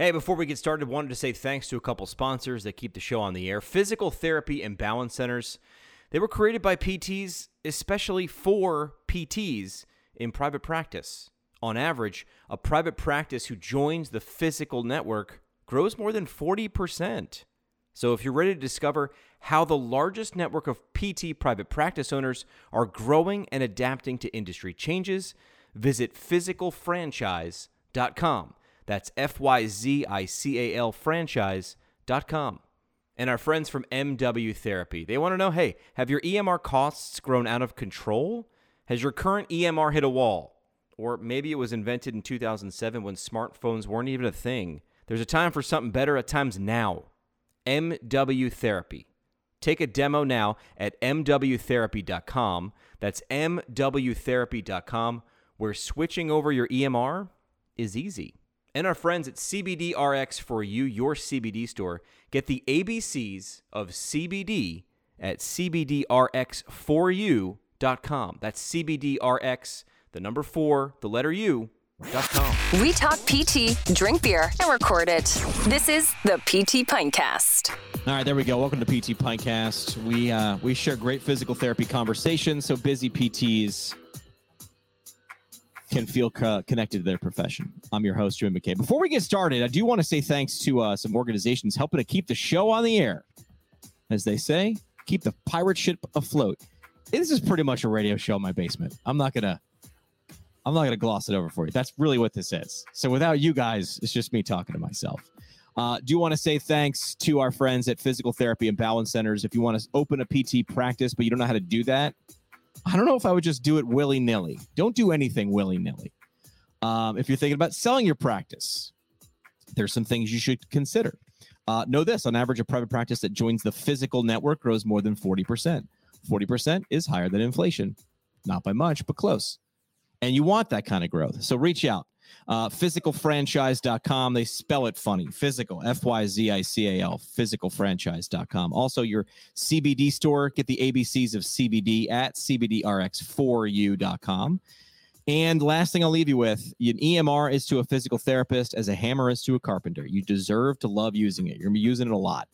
Hey, before we get started, wanted to say thanks to a couple sponsors that keep the show on the air. Fyzical Therapy and Balance Centers. They were created by PTs, especially for PTs in private practice. On average, a private practice who joins the Fyzical network grows more than 40%. So if you're ready to discover how the largest network of PT private practice owners are growing and adapting to industry changes, visit fyzicalfranchise.com. That's F Y Z I C A L franchise.com. And our friends from MW Therapy, they want to know hey, have your EMR costs grown out of control? Has your current EMR hit a wall? Or maybe it was invented in 2007 when smartphones weren't even a thing. There's a time for something better, at times now. MW Therapy. Take a demo now at mwtherapy.com. That's mwtherapy.com, where switching over your EMR is easy. And our friends at CBDRX for you, your CBD store, get the ABCs of CBD at CBDRX4U.com. That's CBDRX, the number four, the letter U. Dot com. We talk PT, drink beer, and record it. This is the PT Pintcast. All right, there we go. Welcome to PT Pintcast. We uh, we share great physical therapy conversations, so busy PTs can feel co- connected to their profession. I'm your host, Jim McKay. Before we get started, I do want to say thanks to uh, some organizations helping to keep the show on the air. As they say, keep the pirate ship afloat. This is pretty much a radio show in my basement. I'm not gonna I'm not gonna gloss it over for you. That's really what this is. So without you guys, it's just me talking to myself. Uh, do want to say thanks to our friends at Fyzical Therapy and Balance Centers. If you want to open a PT practice, but you don't know how to do that, I don't know if I would just do it willy nilly. Don't do anything willy nilly. Um, if you're thinking about selling your practice, there's some things you should consider. Uh, know this on average, a private practice that joins the Fyzical network grows more than 40%. 40% is higher than inflation. Not by much, but close. And you want that kind of growth. So reach out. Uh, fyzicalfranchise.com. They spell it funny. Fyzical, F Y Z I C A L, fyzicalfranchise.com. Also, your CBD store. Get the ABCs of CBD at CBDRX4U.com. And last thing I'll leave you with an EMR is to a physical therapist as a hammer is to a carpenter. You deserve to love using it. You're using it a lot.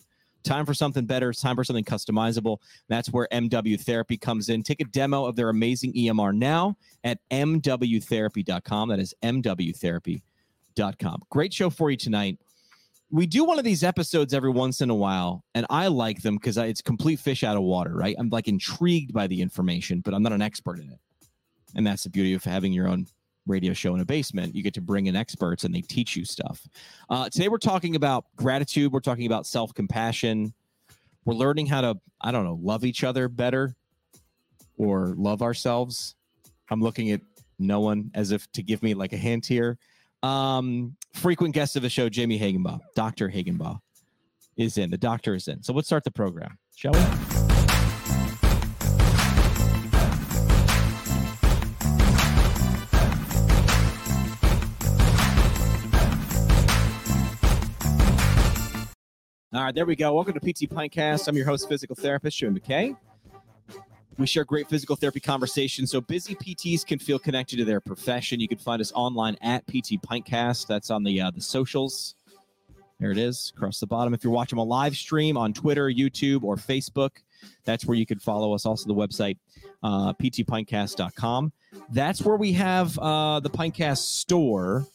Time for something better. It's time for something customizable. That's where MW Therapy comes in. Take a demo of their amazing EMR now at mwtherapy.com. That is mwtherapy.com. Great show for you tonight. We do one of these episodes every once in a while, and I like them because it's complete fish out of water, right? I'm like intrigued by the information, but I'm not an expert in it. And that's the beauty of having your own radio show in a basement. You get to bring in experts and they teach you stuff. Uh, today, we're talking about gratitude. We're talking about self compassion. We're learning how to, I don't know, love each other better or love ourselves. I'm looking at no one as if to give me like a hint here. Um, frequent guest of the show, Jamie Hagenbaugh, Dr. Hagenbaugh is in. The doctor is in. So let's start the program, shall we? All right, there we go. Welcome to PT Pintcast. I'm your host, physical therapist, Joe McKay. We share great physical therapy conversations so busy PTs can feel connected to their profession. You can find us online at PT Pintcast. That's on the uh, the socials. There it is across the bottom. If you're watching a live stream on Twitter, YouTube, or Facebook, that's where you can follow us. Also, the website, uh, ptpintcast.com. That's where we have uh, the Pintcast store.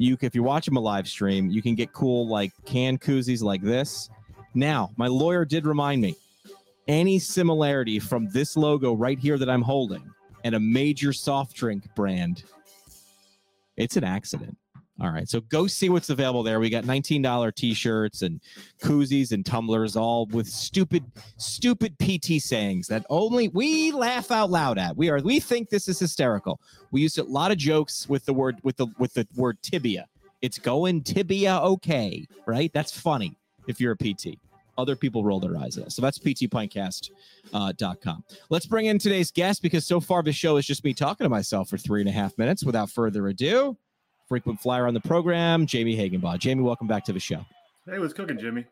You, if you're watching a live stream, you can get cool like can koozies like this. Now, my lawyer did remind me any similarity from this logo right here that I'm holding and a major soft drink brand, it's an accident. All right. So go see what's available there. We got $19 t shirts and koozies and tumblers, all with stupid, stupid PT sayings that only we laugh out loud at. We are, we think this is hysterical. We use a lot of jokes with the word, with the, with the word tibia. It's going tibia okay, right? That's funny if you're a PT. Other people roll their eyes at us. So that's ptpintcast.com. Uh, Let's bring in today's guest because so far the show is just me talking to myself for three and a half minutes. Without further ado, frequent flyer on the program, Jamie Hagenbaugh. Jamie, welcome back to the show. Hey, what's cooking, Jimmy?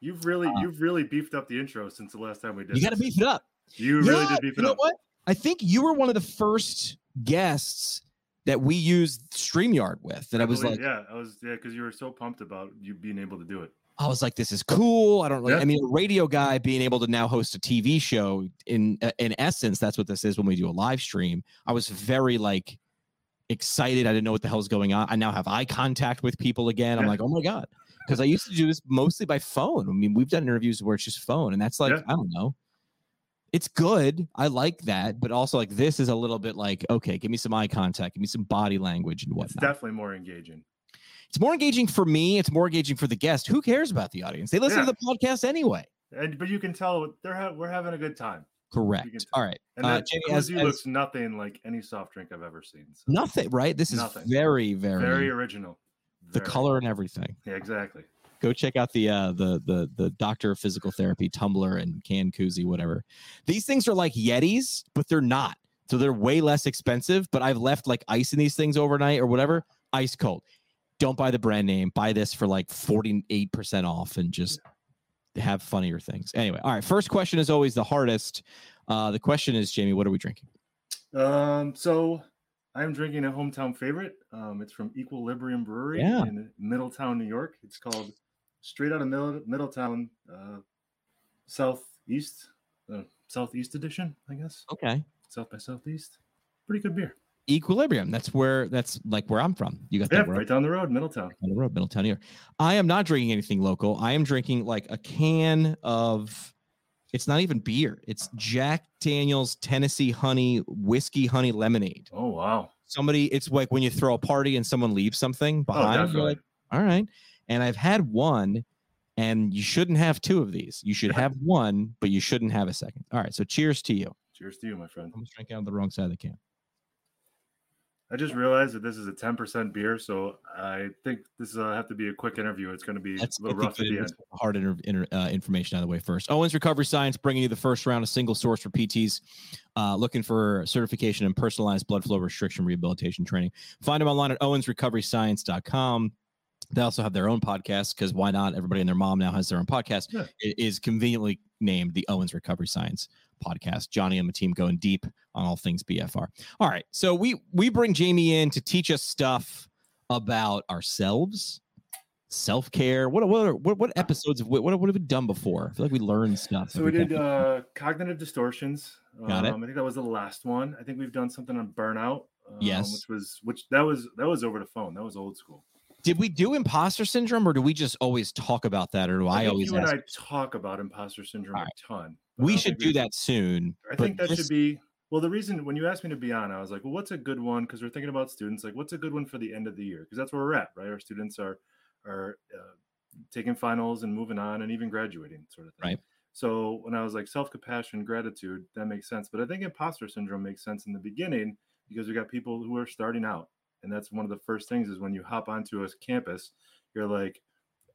You've really, uh, you've really beefed up the intro since the last time we did. You got to beef it up. You yeah, really did beef it up. you know. What? I think you were one of the first guests that we used StreamYard with. That I, was believe- like, yeah, I was, yeah, because you were so pumped about you being able to do it. I was like, this is cool. I don't like. Yeah. I mean, a radio guy being able to now host a TV show. In in essence, that's what this is when we do a live stream. I was very like excited. I didn't know what the hell's going on. I now have eye contact with people again. I'm Yeah. like, oh my god, because I used to do this mostly by phone. I mean, we've done interviews where it's just phone, and that's like, Yeah. I don't know. It's good. I like that, but also like this is a little bit like, okay, give me some eye contact, give me some body language and It's definitely more engaging. it's more engaging for me. It's more engaging for the guest. Who cares about the audience? They listen Yeah. to the podcast anyway. And but you can tell they're ha- we're having a good time. Correct. All right. And Uh, Jamie, as, as- looks nothing like any soft drink I've ever seen. So nothing, right? This is Nothing. very, very, very original. the Very. color and everything. Yeah, exactly. Go check out the uh the the the Doctor of Physical Therapy tumbler and can koozie, whatever. These things are like Yetis, but they're not. So they're way less expensive. But I've left like ice in these things overnight or whatever, ice cold. Don't buy the brand name. Buy this for like 48% off and just have funnier things. Anyway, all right. First question is always the hardest. Uh the question is, Jamie, what are we drinking? Um, so I'm drinking a hometown favorite. Um, it's from Equilibrium Brewery Yeah. in Middletown, New York. It's called Straight Out of Middle- Middletown, uh, Southeast, uh, Southeast Edition, I guess. Okay. South by Southeast. Pretty good beer. Equilibrium. That's where that's like where I'm from. You got Yeah, that right right down the road, Middletown. on the road, Middletown, York. I am not drinking anything local. I am drinking like a can of. It's not even beer. It's Jack Daniel's Tennessee Honey Whiskey Honey Lemonade. Oh wow. Somebody, it's like when you throw a party and someone leaves something Oh, behind. you're like, all right. And I've had one, and you shouldn't have two of these. You should have one, but you shouldn't have a second. All right. So cheers to you. Cheers to you, my friend. I'm just drinking out of the wrong side of the can. I just realized that this is a 10% beer, so I think this will have to be a quick interview. It's going to be Let's a little rough at the end. hard inter, inter, uh, information out of the way first. Owens Recovery Science bringing you the first round of single source for PTs uh, looking for certification and personalized blood flow restriction rehabilitation training. Find them online at owensrecoveryscience.com. They also have their own podcast because why not? Everybody and their mom now has their own podcast. Yeah. It is conveniently named the Owens Recovery Science podcast. Johnny and the team going deep on all things BFR. All right, so we we bring Jamie in to teach us stuff about ourselves, self care. What what what what episodes of what what have we done before? I feel like we learned stuff. So we did uh, cognitive distortions. Got it. Um, I think that was the last one. I think we've done something on burnout. Um, Yes. which was which that was that was over the phone. That was old school. Did we do imposter syndrome, or do we just always talk about that, or do I, think always you and I talk about imposter syndrome All a ton. we should do that soon. I think that this- should be well. The reason when you asked me to be on, I was like, well, what's a good one? Because we're thinking about students. Like, what's a good one for the end of the year? Because that's where we're at, right? Our students are are uh, taking finals and moving on, and even graduating, sort of thing. Right. So when I was like self compassion, gratitude, that makes sense. But I think imposter syndrome makes sense in the beginning because we got people who are starting out, and that's one of the first things is when you hop onto a campus, you're like,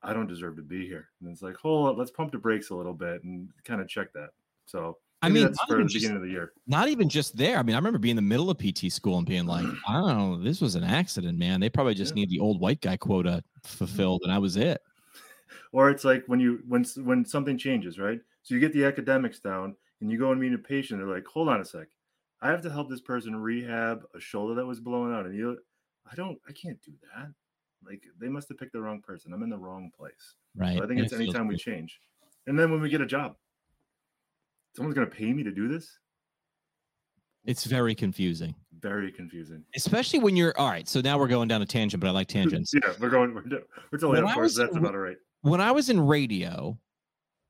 I don't deserve to be here, and it's like, hold up, let's pump the brakes a little bit and kind of check that. So I mean, that's not for the even just- beginning of the year. not even just there. I mean, I remember being in the middle of PT school and being like, I don't know, this was an accident, man. They probably just Yeah. need the old white guy quota fulfilled, and I was it. or it's like when you when when something changes right so you get the academics down and you go and meet a patient they're like hold on a sec i have to help this person rehab a shoulder that was blown out and you i don't i can't do that like they must have picked the wrong person i'm in the wrong place Right. so i think And it's it anytime we good. change and then when we get a job someone's going to pay me to do this It's very confusing, very confusing especially when you're all right. So now we're going down a tangent, but I like tangents. yeah we're going we're, we're totally When on I course was that's about it right when I was in radio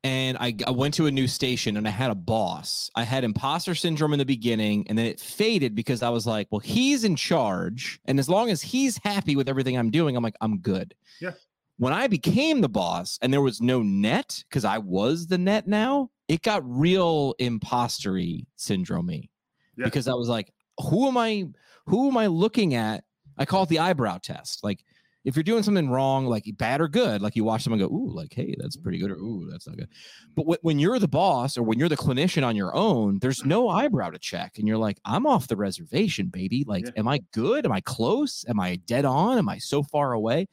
and I, I went to a new station and I had a boss, I had imposter syndrome in the beginning and then it faded because I was like, well, he's in charge. And as long as he's happy with everything I'm doing, I'm like, I'm good. Yeah. When I became the boss and there was no net because I was the net now, it got real impostery syndrome Yeah. because I was like, who am I? Who am I looking at? I call it the eyebrow test. Like, if you're doing something wrong, like bad or good, like you watch someone go, ooh, like, hey, that's pretty good, or mm-hmm. ooh, that's not good. But wh- when you're the boss or when you're the clinician on your own, there's no eyebrow to check. And you're like, I'm off the reservation, baby. Like, Yeah. am I good? Am I close? Am I dead on? Am I so far away?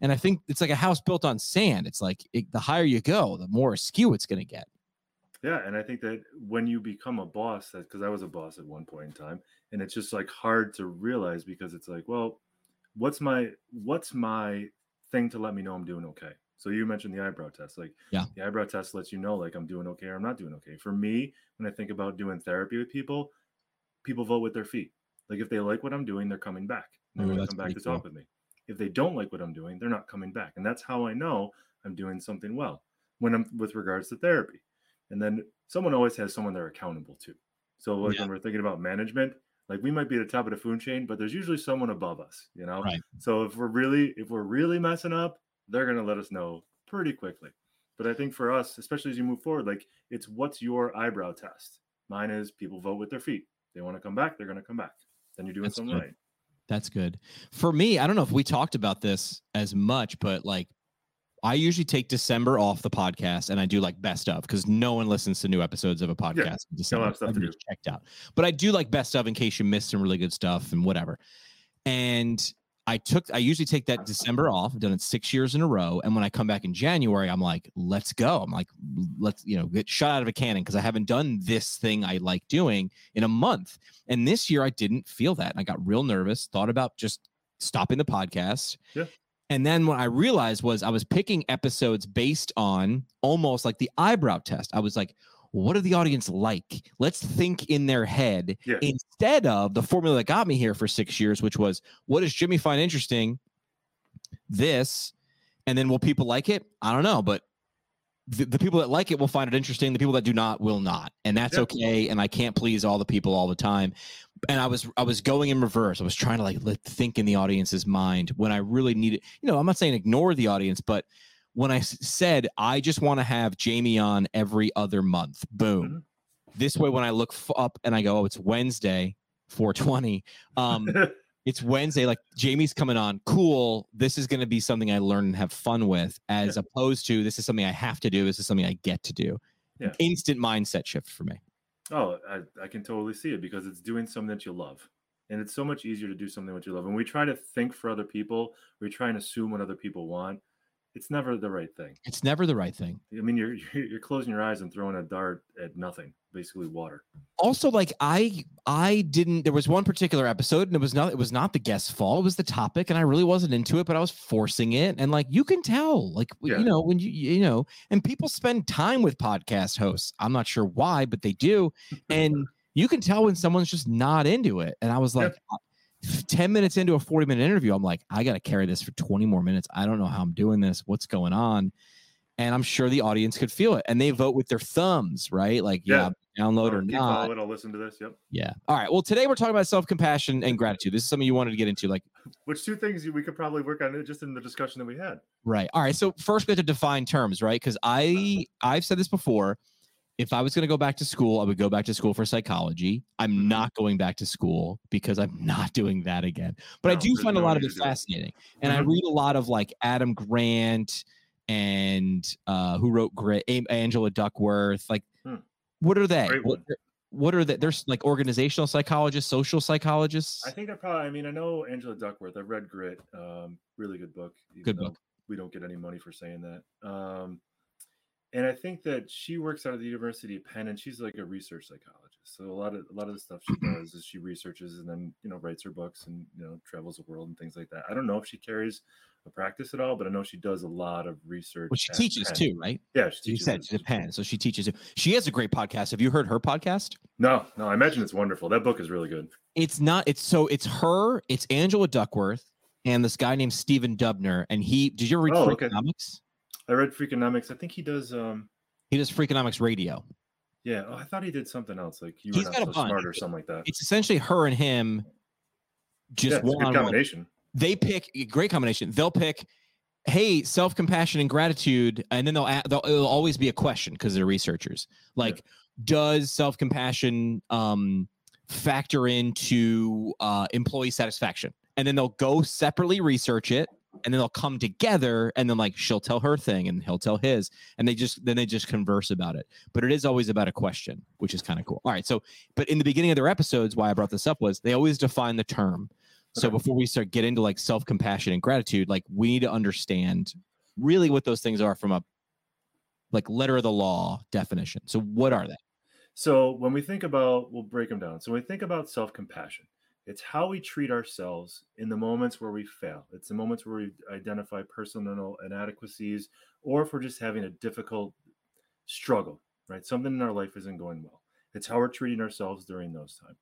And I think it's like a house built on sand. It's like it, the higher you go, the more askew it's going to get. Yeah, and I think that when you become a boss, that because I was a boss at one point in time, and it's just like hard to realize because it's like, well, what's my what's my thing to let me know I'm doing okay? So you mentioned the eyebrow test, like Yeah. the eyebrow test lets you know like I'm doing okay or I'm not doing okay. For me, when I think about doing therapy with people, people vote with their feet. Like if they like what I'm doing, they're coming back. They're Ooh, going to come back to talk with me. If they don't like what I'm doing, they're not coming back. And that's how I know I'm doing something well when I'm with regards to therapy. And then someone always has someone they're accountable to. So like Yeah. when we're thinking about management, like we might be at the top of the food chain, but there's usually someone above us, you know? Right. So if we're really if we're really messing up, they're gonna let us know pretty quickly. But I think for us, especially as you move forward, like it's what's your eyebrow test? Mine is people vote with their feet. They want to come back, they're gonna come back. Then you're doing That's something good. right. That's good. For me, I don't know if we talked about this as much, but like I usually take December off the podcast and I do like best of because no one listens to new episodes of a podcast in December. stuff to do. checked out. But I do like best of in case you missed some really good stuff and whatever. And I took I usually take that December off. I've done it six years in a row. And when I come back in January, I'm like, let's go. I'm like, let's, you know, get shot out of a cannon because I haven't done this thing I like doing in a month. And this year I didn't feel that. I got real nervous, thought about just stopping the podcast. Yeah. And then what I realized was I was picking episodes based on almost like the eyebrow test. I was like, what do the audience like? Let's think in their head Yeah. instead of the formula that got me here for six years, which was what does Jimmy find interesting? This, and then will people like it? I don't know, but the, the people that like it will find it interesting. The people that do not will not, and that's Yeah. okay. And I can't please all the people all the time. And I was I was going in reverse. I was trying to like let think in the audience's mind when I really needed. You know, I'm not saying ignore the audience, but when I s- said I just want to have Jamie on every other month, boom. Mhm. This way, when I look f- up and I go, oh, it's Wednesday, 420. Um, it's Wednesday. Like Jamie's coming on. Cool. This is going to be something I learn and have fun with, as opposed to this is something I have to do. This is something I get to do. Yeah. Instant mindset shift for me. Oh, I, I can totally see it because it's doing something that you love. And it's so much easier to do something that you love. When we try to think for other people, we try and assume what other people want. It's never the right thing. It's never the right thing. I mean, you're you're closing your eyes and throwing a dart at nothing, basically water. also like i i didn't there was one particular episode and it was not it was not the guest's fault it was the topic and i really wasn't into it but i was forcing it and like you can tell like Yeah. you know when you you know and people spend time with podcast hosts i'm not sure why but they do and you can tell when someone's just not into it and i was like uh, 10 minutes into a 40 minute interview i'm like i gotta carry this for 20 more minutes i don't know how i'm doing this what's going on and i'm sure the audience could feel it and they vote with their thumbs right like yeah, Yeah. download or not I'll listen to this. Yep. yeah. All right. Well, today we're talking about self compassion and gratitude. This is something you wanted to get into. Like, Which two things we could probably work on it just in the discussion that we had. right. All right. So first we have to define terms, right? Because I I've said this before. If I was going to go back to school, I would go back to school for psychology. I'm Mhm. not going back to school because I'm not doing that again. But I do find a lot of it fascinating, and I Mhm. read a lot of like Adam Grant and uh, who wrote Grit, Angela Duckworth. Like, Hmm. what are they? What, what are they? There's like organizational psychologists, social psychologists. I think I probably, I mean, I know Angela Duckworth. I've read Grit. Um, really good book. Good book. We don't get any money for saying that. Um, and I think that she works out of the University of Penn, and she's like a research psychologist. So a lot of a lot of the stuff she does is she researches and then you know writes her books and you know travels the world and things like that. I don't know if she carries a practice at all, but I know she does a lot of research. Well, she teaches Penn. too, right? Yeah, she You teaches. said it. she's a Penn, so she teaches it. She has a great podcast. Have you heard her podcast? No, no, I imagine it's wonderful. That book is really good. It's not. It's so. It's her. It's Angela Duckworth and this guy named Stephen Dubner. And he. Did you ever read Oh, okay. Freakonomics? I read Freakonomics. I think he does. um He does Freakonomics Radio. Yeah, oh, I thought he did something else, like you He's were got not a so bunch. smart or something like that. It's essentially her and him. yeah, Just it's a one good on one. combination. They pick a great combination. They'll pick. Hey, self compassion and gratitude, and then they'll, a- they'll it'll always be a question because they're researchers. Like, does self compassion um, factor into uh, employee satisfaction? And then they'll go separately research it, and then they'll come together, and then like she'll tell her thing, and he'll tell his, and they just then they just converse about it. But it is always about a question, which is kind of cool. All right, so but in the beginning of their episodes, why I brought this up was they always define the term. So Okay. before we start get into like self compassion and gratitude, like we need to understand really what those things are from a like letter of the law definition. So what are they? So when we think about, we'll break them down. So when we think about self compassion, it's how we treat ourselves in the moments where we fail. It's the moments where we identify personal inadequacies, or if we're just having a difficult struggle, right? Something in our life isn't going well. It's how we're treating ourselves during those times.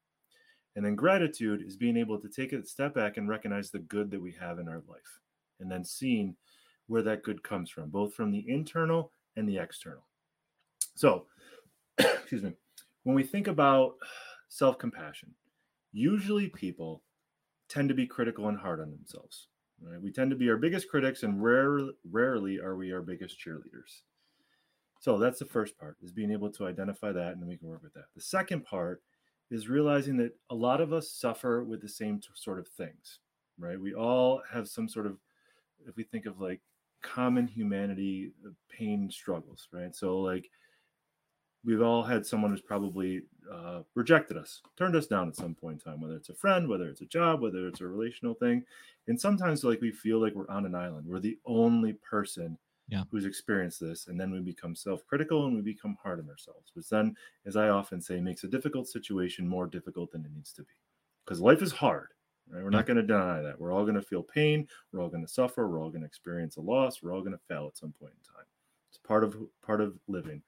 And then gratitude is being able to take a step back and recognize the good that we have in our life, and then seeing where that good comes from, both from the internal and the external. So, excuse me, when we think about self compassion, usually people tend to be critical and hard on themselves. Right? We tend to be our biggest critics, and rare, rarely are we our biggest cheerleaders. So that's the first part is being able to identify that, and then we can work with that. The second part is realizing that a lot of us suffer with the same t- sort of things, right? We all have some sort of, if we think of like common humanity uh, pain struggles, right? So like we've all had someone who's probably uh, rejected us, turned us down at some point in time, whether it's a friend, whether it's a job, whether it's a relational thing. And sometimes, like, we feel like we're on an island. We're the only person yeah. who's experienced this. And then we become self critical and we become hard on ourselves, which then, as I often say, makes a difficult situation more difficult than it needs to be. Because life is hard. Right? We're yeah. not going to deny that. We're all going to feel pain. We're all going to suffer. We're all going to experience a loss. We're all going to fail at some point in time. It's part of part of living.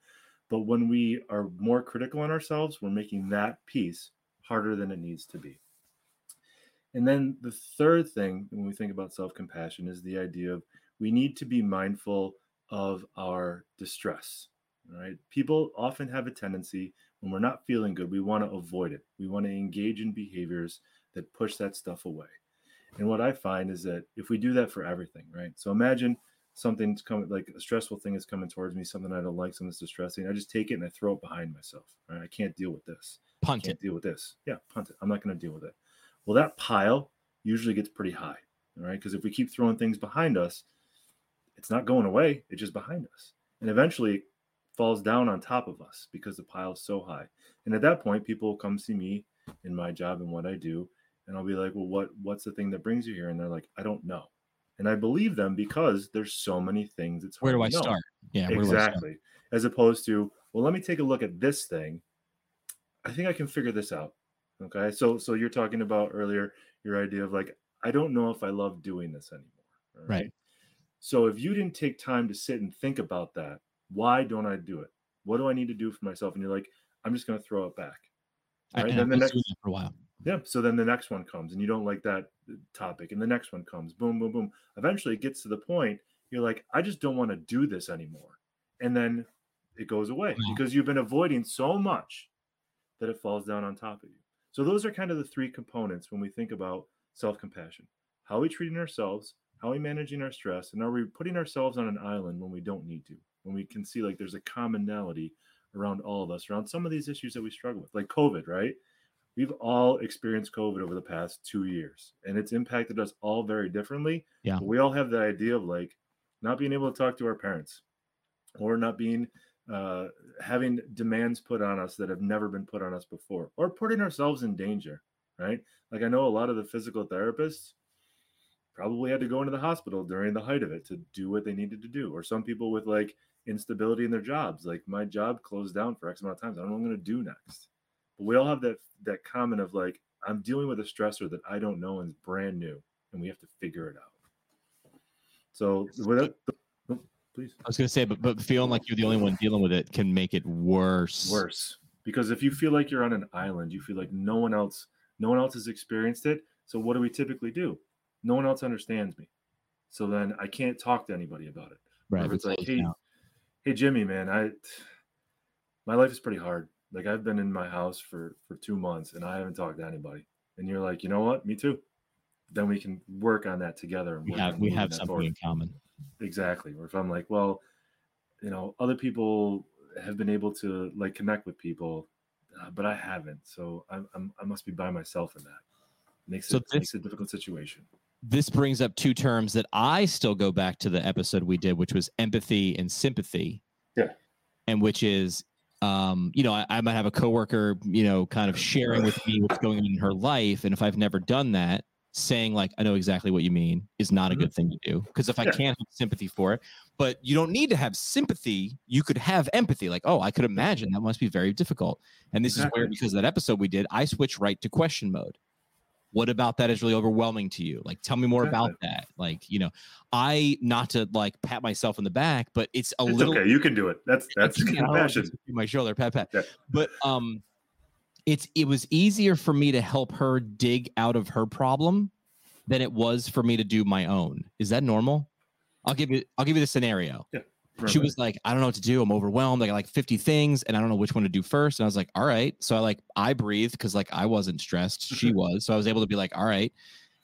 But when we are more critical on ourselves, we're making that piece harder than it needs to be. And then the third thing when we think about self compassion is the idea of we need to be mindful of our distress. Right? People often have a tendency when we're not feeling good, we want to avoid it. We want to engage in behaviors that push that stuff away. And what I find is that if we do that for everything, right? So imagine something's coming like a stressful thing is coming towards me, something I don't like, something's distressing. I just take it and I throw it behind myself. Right? I can't deal with this. Punt it. Can't deal with this. Yeah, punt it. I'm not going to deal with it. Well, that pile usually gets pretty high. All right. Because if we keep throwing things behind us, it's not going away. It's just behind us. And eventually it falls down on top of us because the pile is so high. And at that point, people will come see me in my job and what I do. And I'll be like, well, what what's the thing that brings you here? And they're like, I don't know. And I believe them because there's so many things. It's where do I know. start? Yeah, exactly. As opposed to, well, let me take a look at this thing. I think I can figure this out. Okay. So so you're talking about earlier your idea of like, I don't know if I love doing this anymore. Right. right. So if you didn't take time to sit and think about that, why don't I do it? What do I need to do for myself? And you're like, I'm just gonna throw it back. Right. I, then the next for a while. Yeah. So then the next one comes and you don't like that uh, topic, and the next one comes, boom, boom, boom. Eventually it gets to the point you're like, I just don't want to do this anymore. And then it goes away because you've been avoiding so much that it falls down on top of you. So those are kind of the three components when we think about self-compassion. How are we treating ourselves? How are we managing our stress? And are we putting ourselves on an island when we don't need to? When we can see like there's a commonality around all of us, around some of these issues that we struggle with, like COVID, right? We've all experienced COVID over the past two years, and it's impacted us all very differently. Yeah, but we all have the idea of like not being able to talk to our parents, or not being uh, having demands put on us that have never been put on us before, or putting ourselves in danger. Right? Like I know a lot of the physical therapists probably had to go into the hospital during the height of it to do what they needed to do, or some people with like instability in their jobs, like my job closed down for X amount of times. I don't know what I'm going to do next but we all have that that comment of like, I'm dealing with a stressor that I don't know and is brand new, and we have to figure it out. So without, oh, please. I was going to say, but but feeling like you're the only one dealing with it can make it worse. Worse, because if you feel like you're on an island, you feel like no one else, no one else has experienced it. So what do we typically do? No one else understands me. So then I can't talk to anybody about it. Right. If it's like, hey, hey, Jimmy, man, I, my life is pretty hard. Like I've been in my house for for two months and I haven't talked to anybody. And you're like, you know what? Me too. Then we can work on that together. And we have we have something forward. in common. Exactly. Or if I'm like, well, you know, other people have been able to like connect with people, uh, but I haven't. So I'm, I'm, i must be by myself in that. makes so it this, makes a difficult situation. This brings up two terms that I still go back to the episode we did, which was empathy and sympathy. Yeah. And which is um, you know, I, I, might have a coworker, you know, kind of sharing with me what's going on in her life. And if I've never done that, saying like I know exactly what you mean is not a Mhm. good thing to do because if I Yeah. can't have sympathy for it, but you don't need to have sympathy, you could have empathy. Like, oh, I could imagine that must be very difficult. And this is where because of that episode we did, I switched right to question mode. What about that is really overwhelming to you? Like, tell me more about that. Like, you know, I not to like pat myself in the back, but it's a It's little okay. You can do it. That's that's can't, I don't wanna compassion. my shoulder, pat, pat. Yeah. But um, it's it was easier for me to help her dig out of her problem than it was for me to do my own. Is that normal? I'll give you I'll give you the scenario. She was like, I don't know what to do. I'm overwhelmed. I got like 50 things and I don't know which one to do first. And I was like, all right. So I like I breathed because like I wasn't stressed. She was. So I was able to be like, all right.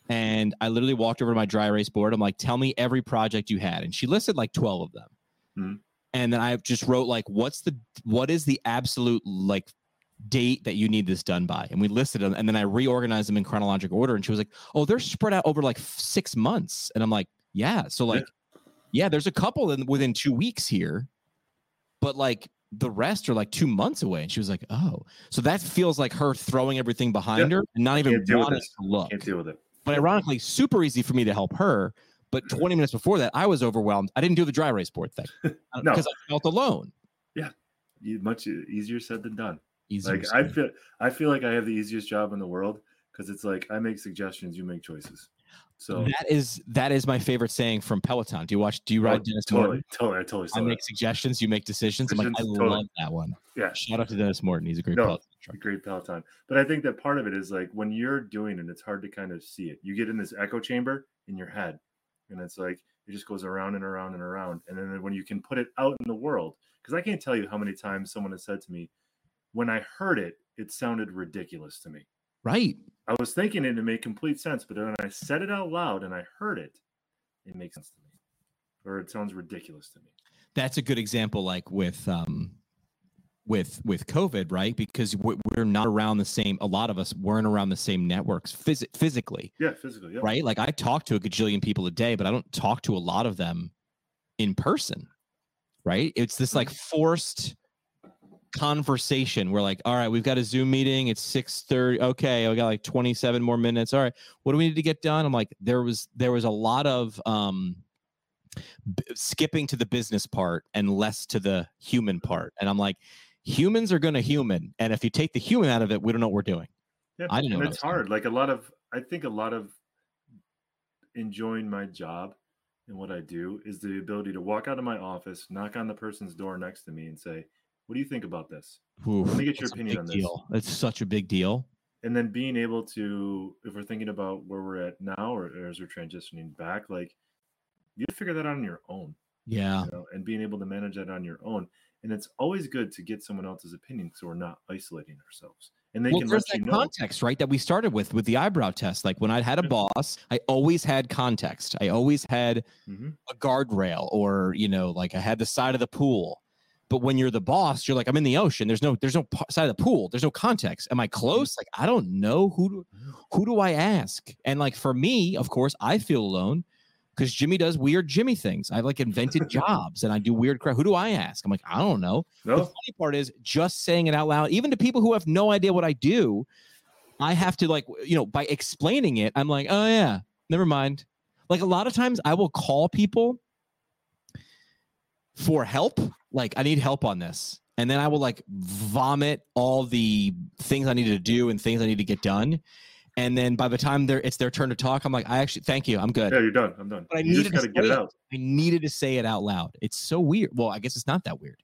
And I literally walked over to my dry erase board. I'm like, tell me every project you had. And she listed like 12 of them. Mhm. And then I just wrote like, what's the what is the absolute like date that you need this done by? And we listed them. And then I reorganized them in chronological order. And she was like, oh, they're spread out over like six months. And I'm like, yeah. So like, yeah, there's a couple in, within two weeks here, but like the rest are like two months away. And she was like, oh, so that feels like her throwing everything behind Yeah. her and not even wanting to look. Can't deal with it. But ironically, super easy for me to help her. But mm-hmm. 20 minutes before that, I was overwhelmed. I didn't do the dry race board thing because uh, No. I felt alone. You- Much easier said than done. Easier Like I feel I feel like I have the easiest job in the world because it's like I make suggestions, you make choices. So that is that is my favorite saying from Peloton. Do you watch? Do you oh, ride Oh, Denis totally, Morton? totally, I totally I that. make suggestions. You make decisions. I'm like, I totally. love that one. Yeah. Shout out to Denis Morton. He's a great No, Peloton a great Peloton. But I think that part of it is like when you're doing it, it's hard to kind of see it. You get in this echo chamber in your head, and it's like it just goes around and around and around. And then when you can put it out in the world, because I can't tell you how many times someone has said to me, when I heard it, it sounded ridiculous to me. Right. I was thinking it to make complete sense, but when I said it out loud and I heard it, it makes sense to me, or it sounds ridiculous to me. that's a good example like with um with with covid right because we- we're not around the same a lot of us weren't around the same networks phys- physically Yeah, physically. Yeah. right like i talk to a gajillion people a day but i don't talk to a lot of them in person right it's this like forced conversation. We're like all right we've got a zoom meeting. It's 6.30 okay i got like 27 more minutes. All right what do we need to get done? I'm like there was there was a lot of um b- skipping to the business part and less to the human part. And i'm like humans are going to human and if you take the human out of it we don't know what we're doing. Yeah, I didn't know it's hard. Like a lot of, I think a lot of enjoying my job and what I do is the ability to walk out of my office, knock on the person's door next to me, and say, "What do you think about this?" Oof, me get your opinion on this. deal. It's such a big deal And then being able to, if we're thinking about where we're at now, or, or as we're transitioning back, like you figure that out on your own, yeah you know, and being able to manage that on your own. And it's always good to get someone else's opinion so we're not isolating ourselves. And they well, can there's let that know. context, right? That we started with with the eyebrow test. Like when I had a boss, I always had context. I always had Mhm. a guardrail, or you know, like I had the side of the pool. But when you're the boss, you're like, I'm in the ocean. There's no, there's no side of the pool. There's no context. Am I mm-hmm. close? Like I don't know who, do, who do I ask? And like for me, of course, I feel alone because Jimmy does weird Jimmy things. I've like invented jobs and I do weird crap. Who do I ask? I'm like, I don't know. The funny part is just saying it out loud, even to people who have no idea what I do. I have to like, you know, by explaining it, I'm like, oh yeah, never mind. Like a lot of times I will call people for help. Like, I need help on this. And then I will like vomit all the things I need to do and things I need to get done. And then by the time they're it's their turn to talk, I'm like, I actually thank you. I'm good. yeah, you're done. I'm done. But I you needed to got to get it out. I needed to say it out loud. It's so weird. Well, I guess it's not that weird.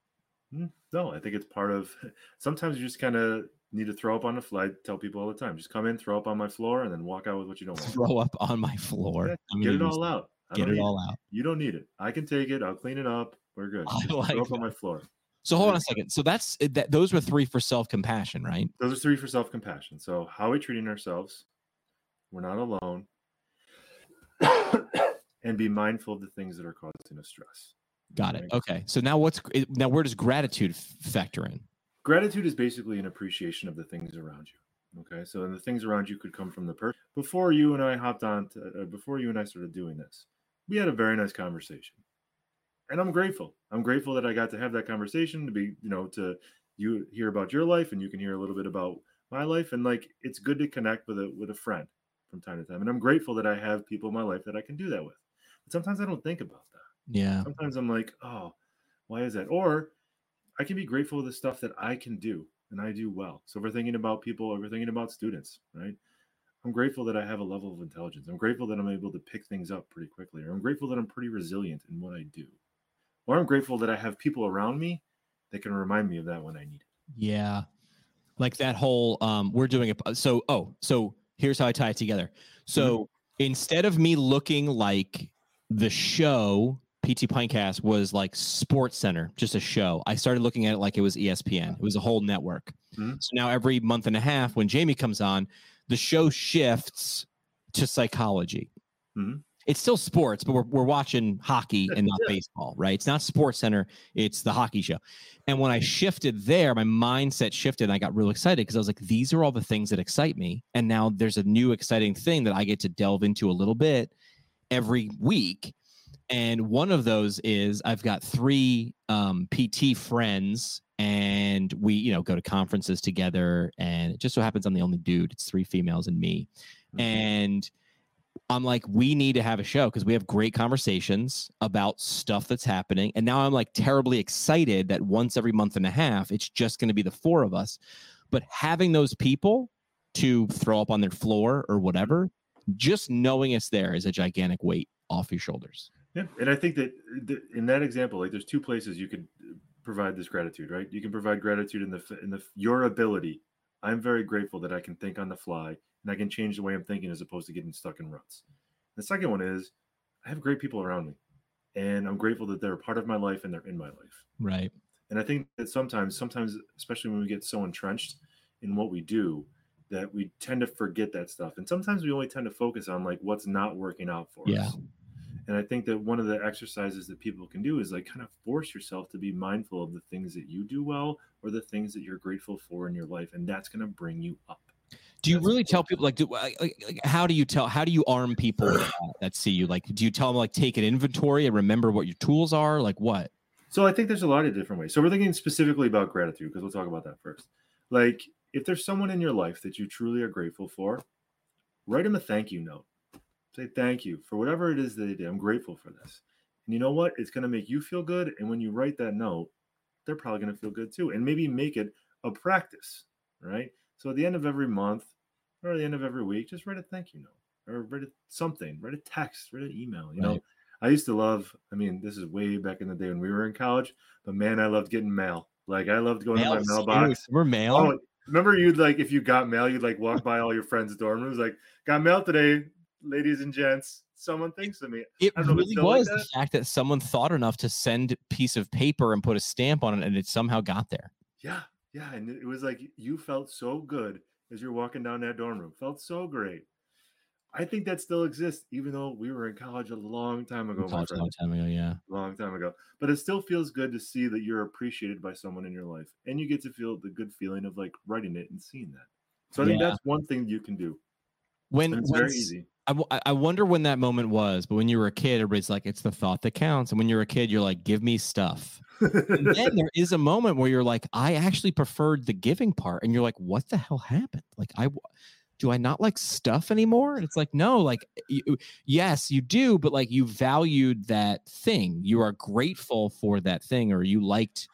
Mm, No, I think it's part of. Sometimes you just kind of need to throw up on the floor. I tell people all the time, just come in, throw up on my floor, and then walk out with what you don't want. Throw up on my floor. Yeah, Get it all out. I Get it all out. You don't need it. I can take it. I'll clean it up. We're good. Like up on my floor. So hold on a second. So that's eh, that. Those were three for self compassion, right? Those are three for self compassion. So, how are we treating ourselves? We're not alone. and be mindful of the things that are causing us stress. Got it. Okay. So now what's now where does gratitude factor in? Gratitude is basically an appreciation of the things around you. Okay, so and the things around you could come from the person. Before you and I hopped on, to, uh, before you and I started doing this, we had a very nice conversation, and I'm grateful. I'm grateful that I got to have that conversation to be, you know, to you hear about your life and you can hear a little bit about my life, and like it's good to connect with a with a friend. from time to time. And I'm grateful that I have people in my life that I can do that with. But sometimes I don't think about that. Yeah. Sometimes I'm like, oh, why is that? Or I can be grateful for the stuff that I can do and I do well. So if we're thinking about people or we're thinking about students, right? I'm grateful that I have a level of intelligence. I'm grateful that I'm able to pick things up pretty quickly. Or I'm grateful that I'm pretty resilient in what I do. Or I'm grateful that I have people around me that can remind me of that when I need it. Yeah. Like that whole um we're doing it so oh, so here's how I tie it together. So mm-hmm. instead of me looking like the show PT Pintcast was like Sports Center, just a show. I started looking at it like it was ESPN. It was a whole network. Mm-hmm. So now every month and a half, when Jamie comes on, the show shifts to psychology. Mm-hmm. It's still sports, but we're, we're watching hockey and not baseball, right? It's not Sports Center, it's the hockey show. And when I shifted there, my mindset shifted and I got real excited because I was like, these are all the things that excite me. And now there's a new exciting thing that I get to delve into a little bit every week and one of those is I've got three um, PT friends, and we, you know, go to conferences together. And it just so happens I'm the only dude. It's three females and me. Mm-hmm. And I'm like, we need to have a show because we have great conversations about stuff that's happening. And now I'm like terribly excited that once every month and a half, it's just going to be the four of us. But having those people to throw up on their floor or whatever, just knowing it's there is a gigantic weight off your shoulders. Yeah, and I think that in that example, like there's two places you could uh, provide this gratitude, right? You can provide gratitude in the in the your ability. I'm very grateful that I can think on the fly and I can change the way I'm thinking as opposed to getting stuck in ruts. The second one is I have great people around me, and I'm grateful that they're a part of my life and they're in my life. Right. And I think that sometimes, sometimes, especially when we get so entrenched in what we do, that we tend to forget that stuff. And sometimes we only tend to focus on like what's not working out for yeah. us. And I think that one of the exercises that people can do is like kind of force yourself to be mindful of the things that you do well or the things that you're grateful for in your life. And that's going to bring you up. Do you really tell people like, do, like, like, how do you tell how do you arm people that, that see you like do you tell them like take an inventory and remember what your tools are like what so i think there's a lot of different ways so we're thinking specifically about gratitude because we'll talk about that first like if there's someone in your life that you truly are grateful for write them a thank you note Say thank you for whatever it is that they did. I'm grateful for this. And you know what? It's going to make you feel good. And when you write that note, they're probably going to feel good too. And maybe make it a practice, right? So at the end of every month or at the end of every week, just write a thank you note or write a, something, write a text, write an email. You right. know, I used to love, I mean, this is way back in the day when we were in college, but man, I loved getting mail. Like I loved going to my mailbox. We're mail. Oh, remember you'd like if you got mail, you'd like walk by all your friends' dorm rooms, like, got mail today ladies and gents, someone thinks of me. It really was like the fact that someone thought enough to send a piece of paper and put a stamp on it, and it somehow got there. Yeah, yeah, and it was like you felt so good as you're walking down that dorm room. Felt so great. I think that still exists, even though we were in college a long time ago. College, a long time ago, yeah, long time ago. But it still feels good to see that you're appreciated by someone in your life, and you get to feel the good feeling of like writing it and seeing that. So I yeah. think that's one thing you can do. When it's very easy. I, I wonder when that moment was, but when you were a kid, everybody's like, it's the thought that counts. And when you're a kid, you're like, give me stuff. and then there is a moment where you're like, I actually preferred the giving part. And you're like, what the hell happened? Like, I do I not like stuff anymore? And it's like, no, like, you, yes, you do, but like, you valued that thing. You are grateful for that thing, or you liked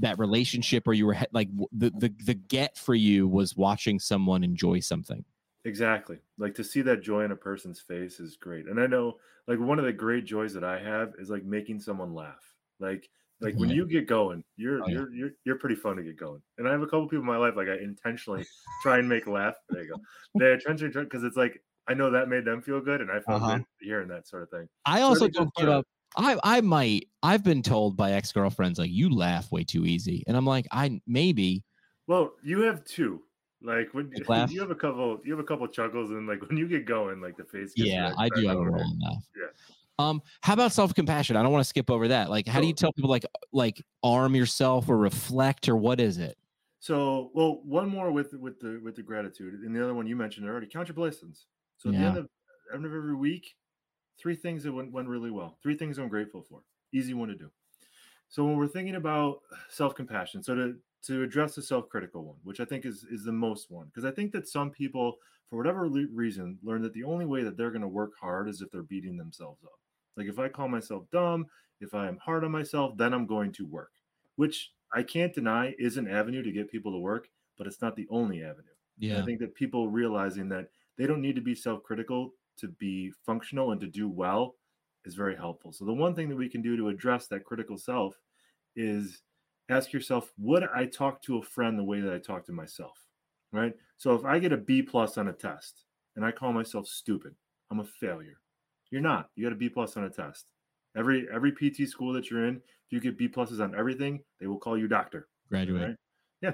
that relationship, or you were like, the, the, the get for you was watching someone enjoy something. Exactly. Like to see that joy in a person's face is great. And I know like one of the great joys that I have is like making someone laugh. Like like when you get going, you're oh, you're you're you're pretty fun to get going. And I have a couple people in my life like I intentionally try and make laugh. There you go. They intentionally try because it's like I know that made them feel good and I feel uh-huh. good hearing that sort of thing. I so also don't give up. I I might I've been told by ex girlfriends like you laugh way too easy, and I'm like I maybe. Well, you have two. Like when like you have a couple, you have a couple chuckles, and like when you get going, like the face. yeah, I do have a roll enough. Yeah. Um, how about self compassion? I don't want to skip over that. Like, how so, do you tell people like like arm yourself or reflect or what is it? So, well, one more with with the with the gratitude, and the other one you mentioned already. Count your blessings. So yeah. at the end of, end of every week, three things that went, went really well. Three things I'm grateful for. Easy one to do. So when we're thinking about self compassion, so to to address the self-critical one, which I think is is the most one, because I think that some people, for whatever le- reason, learn that the only way that they're going to work hard is if they're beating themselves up. Like if I call myself dumb, if I am hard on myself, then I'm going to work, which I can't deny is an avenue to get people to work, but it's not the only avenue. And Yeah. I think that people realizing that they don't need to be self-critical to be functional and to do well is very helpful. So the one thing that we can do to address that critical self is ask yourself, would I talk to a friend the way that I talk to myself? Right? So if I get a B plus on a test and I call myself stupid, I'm a failure. You're not. You got a B plus on a test. Every every PT school that you're in, if you get B pluses on everything, they will call you doctor. Graduate. Right? Yeah.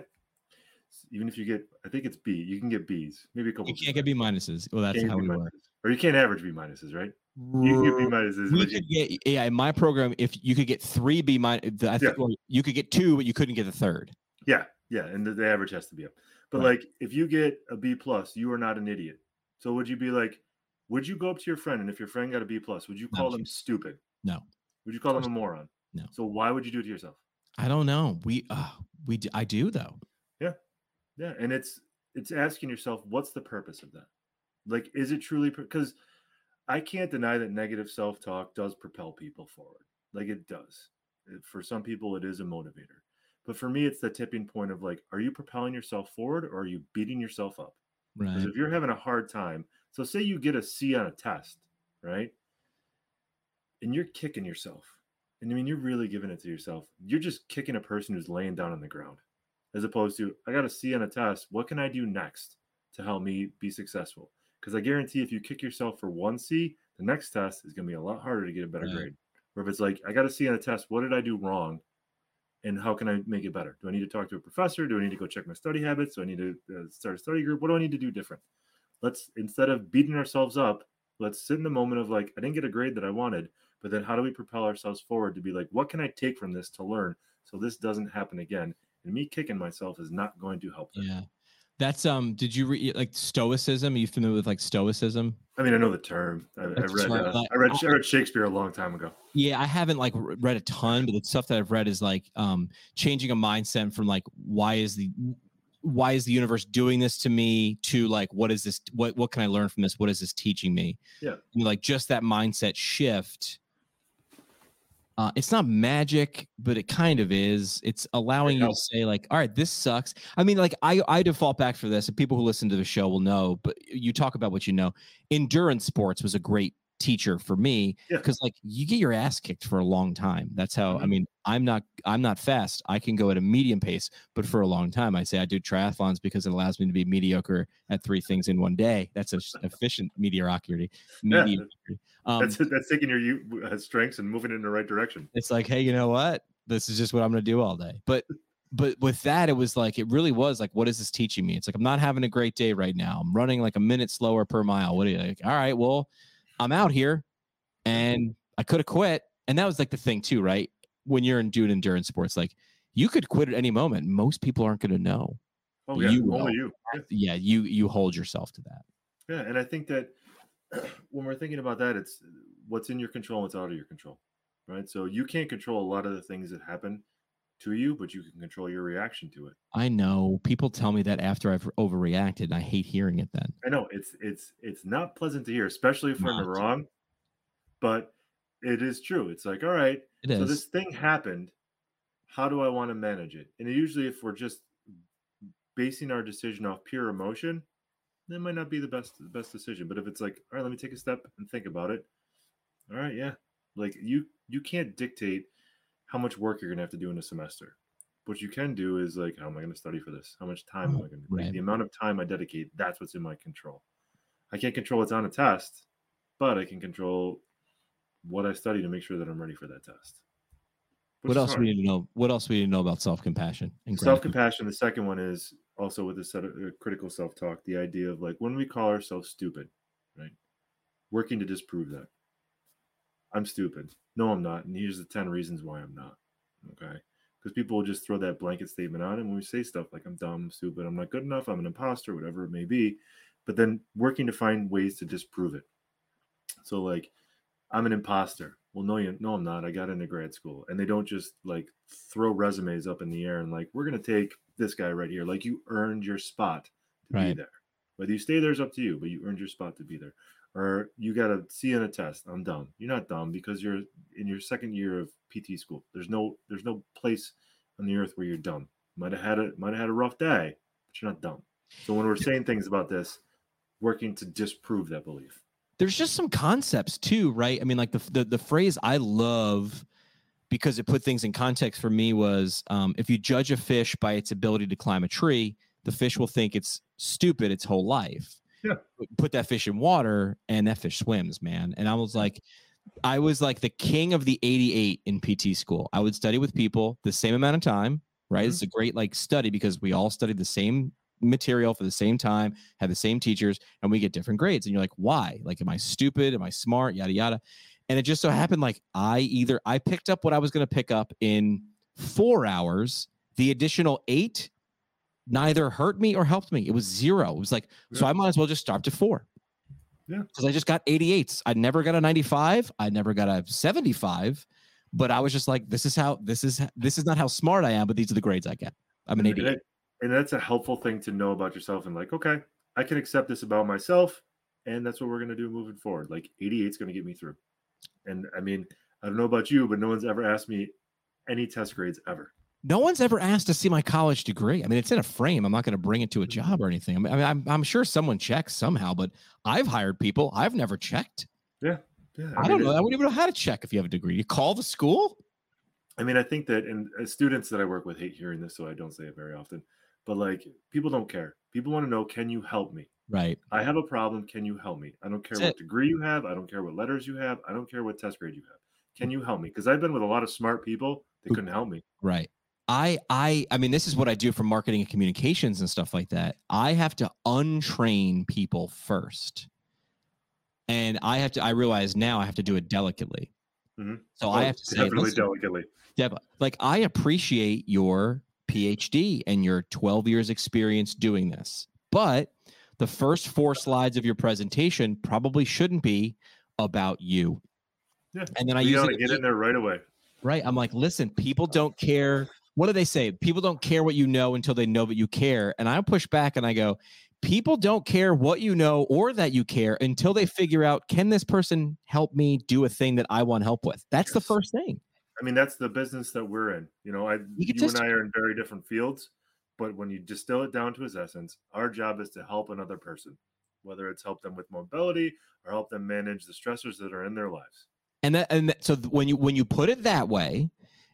Even if you get, I think it's B, you can get B's, maybe a couple. You can't get B minuses. Well, that's how we work. Or you can't average B minuses, right? You can get B minuses. We could get yeah in my program if you could get three B minus. I think or you could get two, but you couldn't get the third. Yeah, yeah, and the, the average has to be up. But Right. like, if you get a B plus, you are not an idiot. So would you be like, would you go up to your friend and if your friend got a B plus, would you No. call them stupid? No. Would you call them a moron? No. So why would you do it to yourself? I don't know. We uh, we I do though. Yeah, yeah, and it's it's asking yourself, what's the purpose of that? Like, is it truly because I can't deny that negative self talk does propel people forward. Like it does. For some people, it is a motivator. But for me, it's the tipping point of like, are you propelling yourself forward or are you beating yourself up? Because if you're having a hard time, so say you get a C on a test, right? And you're kicking yourself. And I mean, you're really giving it to yourself. You're just kicking a person who's laying down on the ground, as opposed to, I got a C on a test. What can I do next to help me be successful? Because I guarantee if you kick yourself for one C, the next test is going to be a lot harder to get a better Right. grade. Or if it's like, I got a C on a test, what did I do wrong? And how can I make it better? Do I need to talk to a professor? Do I need to go check my study habits? Do I need to uh, start a study group? What do I need to do different? let's instead of beating ourselves up let's sit in the moment of like i didn't get a grade that i wanted but then how do we propel ourselves forward to be like what can i take from this to learn so this doesn't happen again and me kicking myself is not going to help that. Yeah. That's um. Did you read like Stoicism? Are you familiar with like Stoicism? i mean i know the term i, I read right, uh, I read I- I read shakespeare a long time ago Yeah, I haven't like read a ton, but the stuff that I've read is like um changing a mindset from like why is the why is the universe doing this to me to like what is this what what can I learn from this? What is this teaching me? Yeah. And, like just that mindset shift. Uh, it's not magic, but it kind of is. It's allowing you to say like, "All right, this sucks." I mean, like I I default back for this, and people who listen to the show will know. But you talk about what you know. Endurance sports was a great teacher for me Yeah. because like you get your ass kicked for a long time. That's how I Mhm. mean. I'm not I'm not fast. I can go at a medium pace, but for a long time, I say I do triathlons because it allows me to be mediocre at three things in one day. That's a s- efficient mediocrity. Yeah, Um, that's that's taking your uh, strengths and moving in the right direction it's like, hey, you know what? This is just what I'm going to do all day. But but with that, it was like it really was like, what is this teaching me? It's like I'm not having a great day right now. I'm running like a minute slower per mile. What are you like? All right, well, I'm out here, mm-hmm. and I could have quit. And that was like the thing too, right? When you're in doing endurance sports, like you could quit at any moment. Most people aren't going to know. oh yeah You only you Yeah. Yeah, you you hold yourself to that. Yeah, and I think that when we're thinking about that, it's what's in your control, and what's out of your control, right? So you can't control a lot of the things that happen to you, but you can control your reaction to it. I know people tell me that after I've overreacted, and I hate hearing it. Then I know it's it's it's not pleasant to hear, especially in the wrong, but it is true. It's like, all right, it is. so this thing happened. How do I want to manage it? And usually, if we're just basing our decision off pure emotion, that might not be the best the best decision. But if it's like, all right, let me take a step and think about it. All right, yeah, like you you can't dictate how much work you're gonna have to do in a semester. What you can do is like, how am I going to study for this? How much time am I going to? Like, Right. the amount of time I dedicate. That's what's in my control. I can't control what's on a test, but I can control what I study to make sure that I'm ready for that test. What else hard. we need to know? What else we need to know about self compassion and Self compassion. The second one is also with the set of uh, critical self talk. The idea of like when we call ourselves stupid, right? Working to disprove that. I'm stupid. No, I'm not. And here's the 10 reasons why I'm not. Okay. Because people will just throw that blanket statement on. And when we say stuff like I'm dumb, stupid, I'm not good enough, I'm an imposter, whatever it may be, but then working to find ways to disprove it. So, like, I'm an imposter. Well, no, you no, I'm not. I got into grad school, and they don't just like throw resumes up in the air and like we're gonna take this guy right here. Like you earned your spot to Right. be there. Whether you stay there is up to you, but you earned your spot to be there. Or you got a C in a test. I'm dumb. You're not dumb because you're in your second year of PT school. There's no there's no place on the earth where you're dumb. Might have had a might have had a rough day, but you're not dumb. So when we're saying things about this, working to disprove that belief. there's just some concepts too, right? I mean, like the the, the phrase I love because it put things in context for me was um, if you judge a fish by its ability to climb a tree, the fish will think it's stupid its whole life. Yeah. Put that fish in water and that fish swims, man. And I was like, I was like the king of the 88 in PT school. I would study with people the same amount of time, right? Mhm. It's a great like study because we all studied the same material for the same time, had the same teachers, and we get different grades. And you're like, why? Like, am I stupid? Am I smart? Yada yada. And it just so happened like I either I picked up what I was going to pick up in four hours. The additional eight neither hurt me or helped me. It was zero. It was like, so I might as well just start to four. Yeah. Because I just got 88s. I never got a 95. I never got a 75. But I was just like, this is how this is this is not how smart I am, but these are the grades I get. I'm an And 88. that- and that's a helpful thing to know about yourself and like okay i can accept this about myself and that's what we're going to do moving forward like 88 is going to get me through and i mean i don't know about you but no one's ever asked me any test grades ever No one's ever asked to see my college degree. I mean, it's in a frame. I'm not going to bring it to a job or anything. I mean, I I'm, I'm sure someone checks somehow, but I've hired people. I've never checked. yeah yeah. I, don't mean, know. I wouldn't even know how to check if you have a degree. You call the school? I mean, I think that, and uh, students that I work with hate hearing this, so I don't say it very often. But like, people don't care. People want to know, can you help me? Right. I have a problem. Can you help me? I don't care That's what degree you have. I don't care what letters you have. I don't care what test grade you have. Can you help me? Because I've been with a lot of smart people that couldn't help me. Right. I I I mean this is what I do for marketing and communications and stuff like that. I have to untrain people first. And I have to I realize now I have to do it delicately. Mhm. So I Oh, have to say definitely "Listen, delicately. Deb, like I appreciate your PhD and your 12 years experience doing this. But the first four slides of your presentation probably shouldn't be about you. Yeah, And then I you use it get in there right away. Right. I'm like, listen, people don't care. What do they say? People don't care what you know until they know that you care. And I push back and I go, people don't care what you know or that you care until they figure out, can this person help me do a thing that I want help with? That's the first thing. I mean, that's the business that we're in. You know, I you and I are in very different fields, but when you distill it down to its essence, our job is to help another person, whether it's help them with mobility or help them manage the stressors that are in their lives. And that, and that, so when you when you put it that way,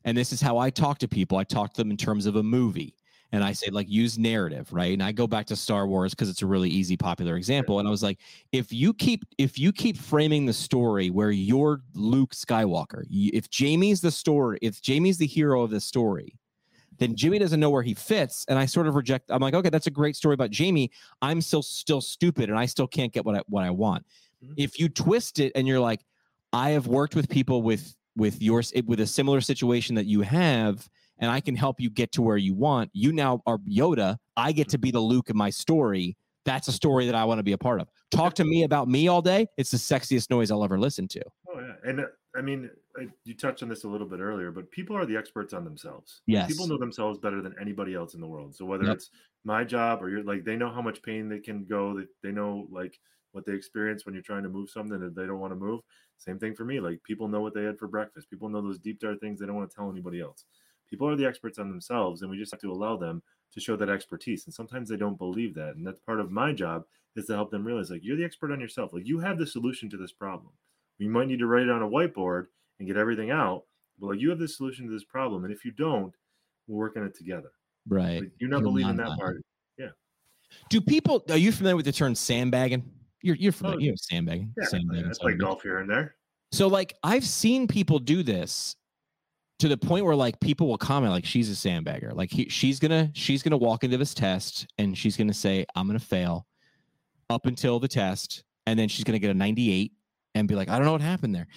and this is how I talk to people, I talk to them in terms of a movie. And I say, like, use narrative, right? And I go back to Star Wars because it's a really easy, popular example. And I was like, if you keep if you keep framing the story where you're Luke Skywalker, if Jamie's the story, if Jamie's the hero of the story, then Jimmy doesn't know where he fits. And I sort of reject. I'm like, okay, that's a great story about Jamie. I'm still still stupid, and I still can't get what I what I want. Mhm. If you twist it and you're like, I have worked with people with with yours with a similar situation that you have, and I can help you get to where you want. You now are Yoda. I get to be the Luke in my story. That's a story that I want to be a part of. Talk to me about me all day. It's the sexiest noise I'll ever listen to. Oh yeah, and uh, I mean, I, you touched on this a little bit earlier, but people are the experts on themselves. Yes. people know themselves better than anybody else in the world. So whether Yep. it's my job or you're like, they know how much pain they can go. They they know like what they experience when you're trying to move something that they don't want to move. Same thing for me. Like people know what they had for breakfast. People know those deep dark things they don't want to tell anybody else. People are the experts on themselves, and we just have to allow them to show that expertise. And sometimes they don't believe that, and that's part of my job is to help them realize like you're the expert on yourself. Like you have the solution to this problem. You might need to write it on a whiteboard and get everything out, but like you have the solution to this problem, and if you don't, we're working it together. Right. Like, you're not believing that part. Yeah. Do people are you familiar with the term sandbagging? You're you're familiar. Oh, you know sandbagging. Yeah, sandbagging. I play of a bitch. golf here and there. So like I've seen people do this to the point where like people will comment like she's a sandbagger. Like he, she's gonna she's gonna walk into this test and she's gonna say I'm gonna fail up until the test, and then she's gonna get a 98 and be like I don't know what happened there.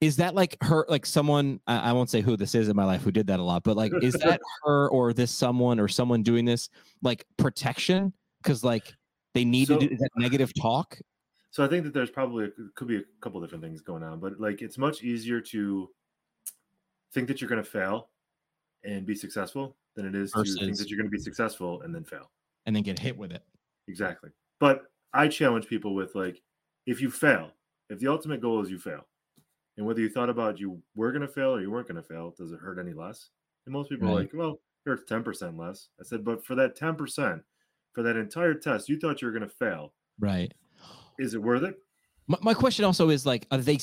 Is that like her like someone I, I won't say who this is in my life who did that a lot, but like is that her or this someone or someone doing this like protection because like they need So- to do that negative talk? So I think that there's probably a, could be a couple different things going on, but like it's much easier to think that you're going to fail and be successful than it is to think that you're going to be successful and then fail. and then get hit with it. Exactly. But I challenge people with like, if you fail, if the ultimate goal is you fail, and whether you thought about you were going to fail or you weren't going to fail, does it hurt any less? And most people are like, well, it hurts 10% less. I said, but for that 10%, for that entire test, you thought you were going to fail. Right. Is it worth it? My, my question also is like, are they?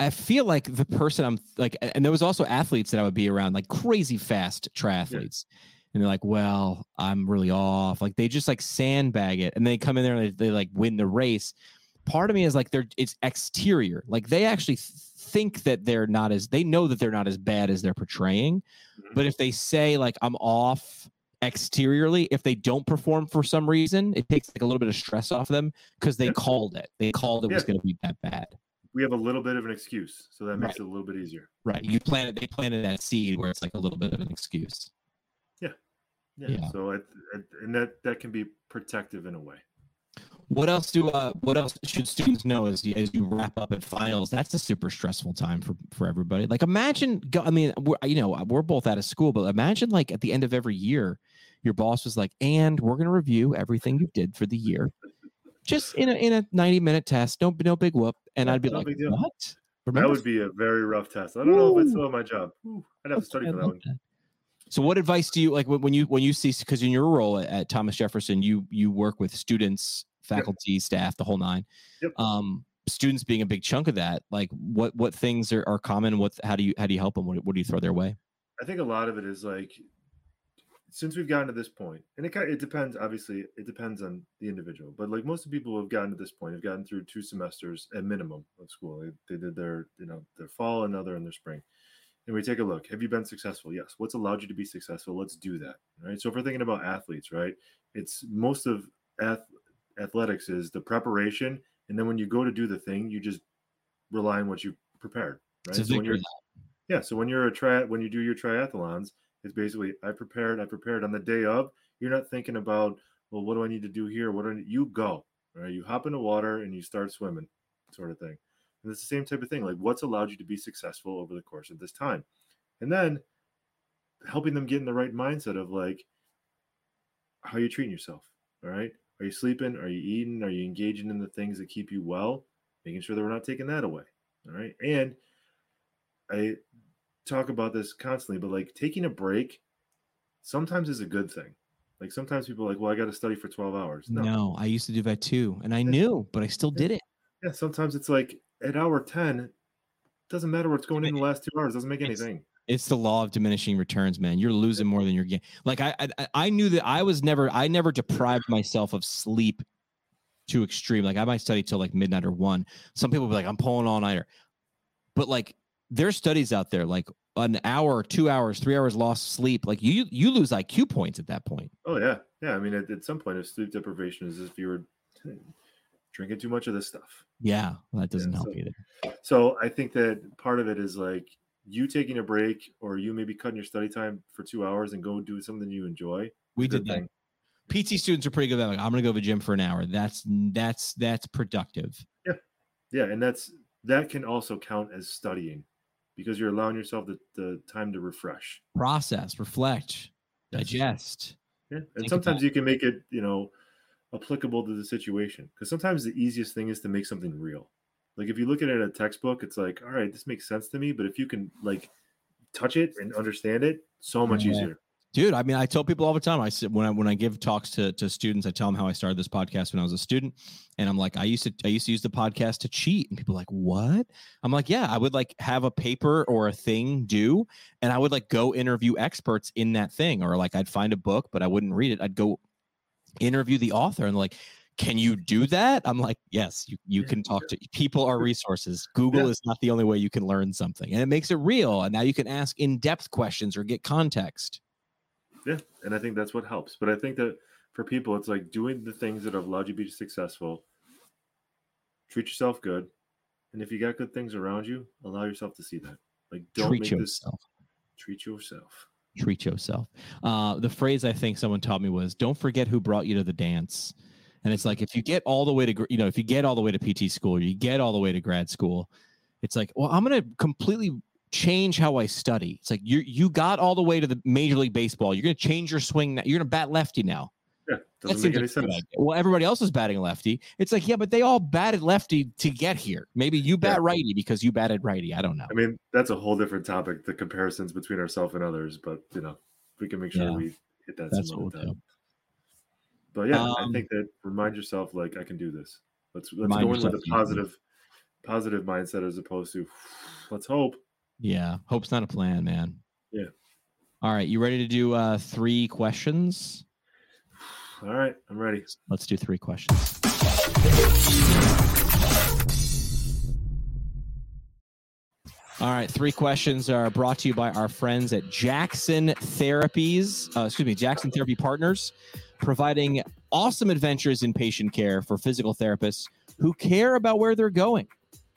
I feel like the person I'm like, and there was also athletes that I would be around, like crazy fast triathletes, and they're like, "Well, I'm really off." Like they just like sandbag it, and they come in there and they, they like win the race. Part of me is like they're it's exterior, like they actually think that they're not as they know that they're not as bad as they're portraying, Mhm. but if they say like I'm off exteriorly if they don't perform for some reason it takes like a little bit of stress off them because they Yeah. called it they called it was going to be that bad We have a little bit of an excuse, so that makes Right. it a little bit easier. right you planted they planted that seed where it's like a little bit of an excuse Yeah. Yeah. So it, it, and that that can be protective in a way. What else do uh what else should students know as you, as you wrap up at finals that's a super stressful time for for everybody like imagine go, i mean we're you know we're both out of school but imagine like at the end of every year your boss was like and we're going to review everything you did for the year just in a in a 90 minute test no no big whoop and i'd be no like what That would be a very rough test. I don't know if it's still my job. Whew, I'd have to study for that one. that. So, what advice do you like when when you when you see because in your role at, at Thomas Jefferson, you you work with students, faculty, staff, the whole nine. Yep. Um, students being a big chunk of that. Like, what what things are, are common? What how do you how do you help them? What, what do you throw their way? I think a lot of it is like since we've gotten to this point, and it kind of it depends. Obviously, it depends on the individual, but like most of the people who have gotten to this point have gotten through two semesters at minimum of school. They, they did their you know their fall, another in their spring, and we take a look. Have you been successful? Yes. What's allowed you to be successful? Let's do that. Right. So if we're thinking about athletes, right, it's most of ath- athletics is the preparation, and then when you go to do the thing, you just rely on what you prepared. Right. So when you're yeah. So when you're a tri when you do your triathlons, it's basically I prepared, I prepared on the day of. You're not thinking about, well, what do I need to do here? What do I need? You go. Right. You hop into water and you start swimming, sort of thing. And it's the same type of thing. Like what's allowed you to be successful over the course of this time. And then helping them get in the right mindset of like how you treating yourself. All right. Are you sleeping? Are you eating? Are you engaging in the things that keep you well? Making sure that we're not taking that away. All right. And I talk about this constantly, but like taking a break sometimes is a good thing. Like sometimes people are like, well, I got to study for 12 hours. No. I used to do that too, and I knew, but I still did it. Yeah. Sometimes it's like at hour 10, doesn't matter what's going in the last two hours. doesn't make anything. It's the law of diminishing returns, man. You're losing more than you're getting. Like I, I, I knew that I was never, I never deprived myself of sleep to extreme. Like I might study till like midnight or one. Some people be like, I'm pulling all nighter, but like there's studies out there, like an hour, two hours, three hours lost sleep. Like you, you lose IQ points at that point. Oh, yeah. Yeah. I mean, at, at some point, if sleep deprivation is if you were drinking too much of this stuff. Yeah, well, that doesn't help so- either. So I think that part of it is like you taking a break or you maybe cutting your study time for two hours and go do something you enjoy. We did that. thing. PT students are pretty good. At like, I'm gonna go to the gym for an hour. That's that's that's productive. Yeah, yeah, and that's that can also count as studying because you're allowing yourself the, the time to refresh. Process, reflect, Yes. digest. Yeah. And Think sometimes you can make it, you know, applicable to the situation. Because sometimes the easiest thing is to make something real. Like if you look at it in a textbook, it's like, all right, this makes sense to me. But if you can like touch it and understand it, so much Yeah. easier. dude i mean i tell people all the time i said when i when i give talks to to students i tell them how i started this podcast when i was a student and i'm like i used to i used to use the podcast to cheat and people are like what i'm like yeah i would like have a paper or a thing due and i would like go interview experts in that thing or like i'd find a book but i wouldn't read it i'd go interview the author and like can you do that i'm like yes you, you can talk to people are resources google Yeah. is not the only way you can learn something and it makes it real and now you can ask in-depth questions or get context Yeah. And I think that's what helps. But I think that for people, it's like doing the things that have allowed you to be successful. Treat yourself good. And if you got good things around you, allow yourself to see that. Like don't treat make this yourself treat yourself. treat yourself. Uh, the phrase I think someone taught me was, "Don't forget who brought you to the dance." And it's like if you get all the way to you know if you get all the way to PT school, you get all the way to grad school, it's like well I'm gonna completely change how I study. It's like you you got all the way to the Major League Baseball. You're gonna change your swing. Now. You're gonna bat lefty now. Yeah, doesn't make any like a good sense. idea. Well, everybody else is batting lefty. It's like, yeah, but they all batted lefty to get here. Maybe you bat Yeah. righty because you batted righty. I don't know. I mean, that's a whole different topic, the comparisons between ourselves and others, but you know, we can make sure Yeah. we hit that That's what we'll time. But yeah, I Um, think that remind yourself like I can do this. Let's let's go in with a positive positive mindset as opposed to let's hope. Yeah, hope's not a plan, man. Yeah. All right, you ready to do uh three questions? All right, I'm ready. Let's do three questions. All right, three questions are brought to you by our friends at Jackson Therapies, uh, excuse me, Jackson Therapy Partners, providing awesome adventures in patient care for physical therapists who care about where they're going.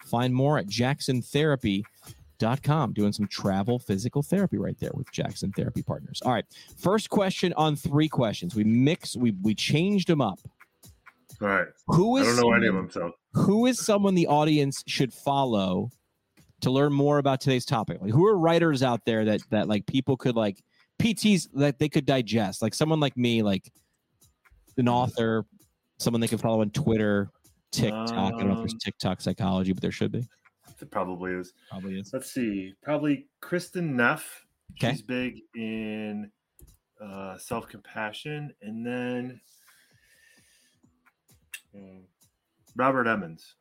Find more at jacksontherapy.com, doing some travel physical therapy right there with Jackson Therapy Partners. All right, first question on three questions. We mix, we we changed them up. All right. Who I is don't know any of someone- them, so who is someone the audience should follow to learn more about today's topic? Like who are writers out there that that like people could like PTs that they could digest? Like someone like me, like an author, someone they can follow on Twitter, TikTok. I don't know if there's Um, TikTok psychology, but there should be. it probably is. Probably is. Let's see. Probably Kristin Neff. Okay. She's big in uh, self compassion, and then um, Robert Emmons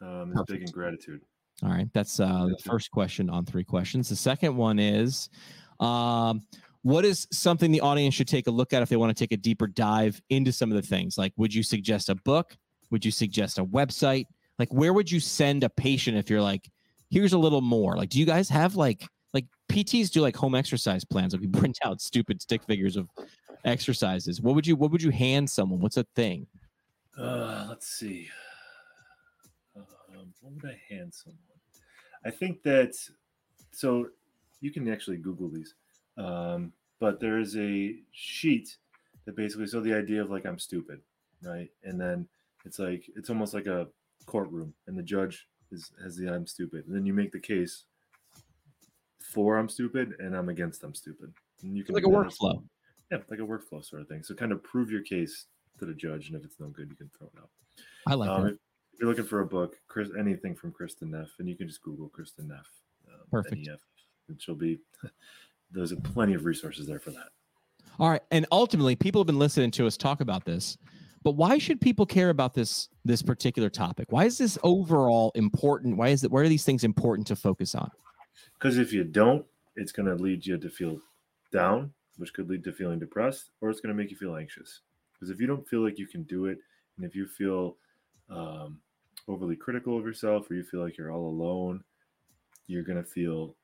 um, is big in gratitude. All right, that's uh, the first question on three questions. The second one is, um, what is something the audience should take a look at if they want to take a deeper dive into some of the things? Like, would you suggest a book? Would you suggest a website? Like, where would you send a patient if you're like, here's a little more? Like, do you guys have like like PTs do like home exercise plans? Like, we print out stupid stick figures of exercises. What would you What would you hand someone? What's a thing? Uh, let's see. Um, what would I hand someone? I think that so you can actually Google these, um, but there is a sheet that basically so the idea of like I'm stupid, right? And then it's like it's almost like a courtroom, and the judge is has the I'm stupid, and then you make the case for I'm stupid and I'm against I'm stupid, and you can Like a do that as- workflow. yeah, like a workflow sort of thing. So kind of prove your case to the judge, and if it's no good, you can throw it out. I like Um, that. if if you're looking for a book, Chris, anything from Kristin Neff, and you can just Google Kristin Neff. Um, Perfect. NEF, and she'll be. There's plenty of resources there for that. All right, and ultimately, people have been listening to us talk about this, but why should people care about this this particular topic? Why is this overall important? Why is it? Why are these things important to focus on? Because if you don't, it's going to lead you to feel down, which could lead to feeling depressed, or it's going to make you feel anxious. Because if you don't feel like you can do it, and if you feel um, overly critical of yourself, or you feel like you're all alone, you're going to feel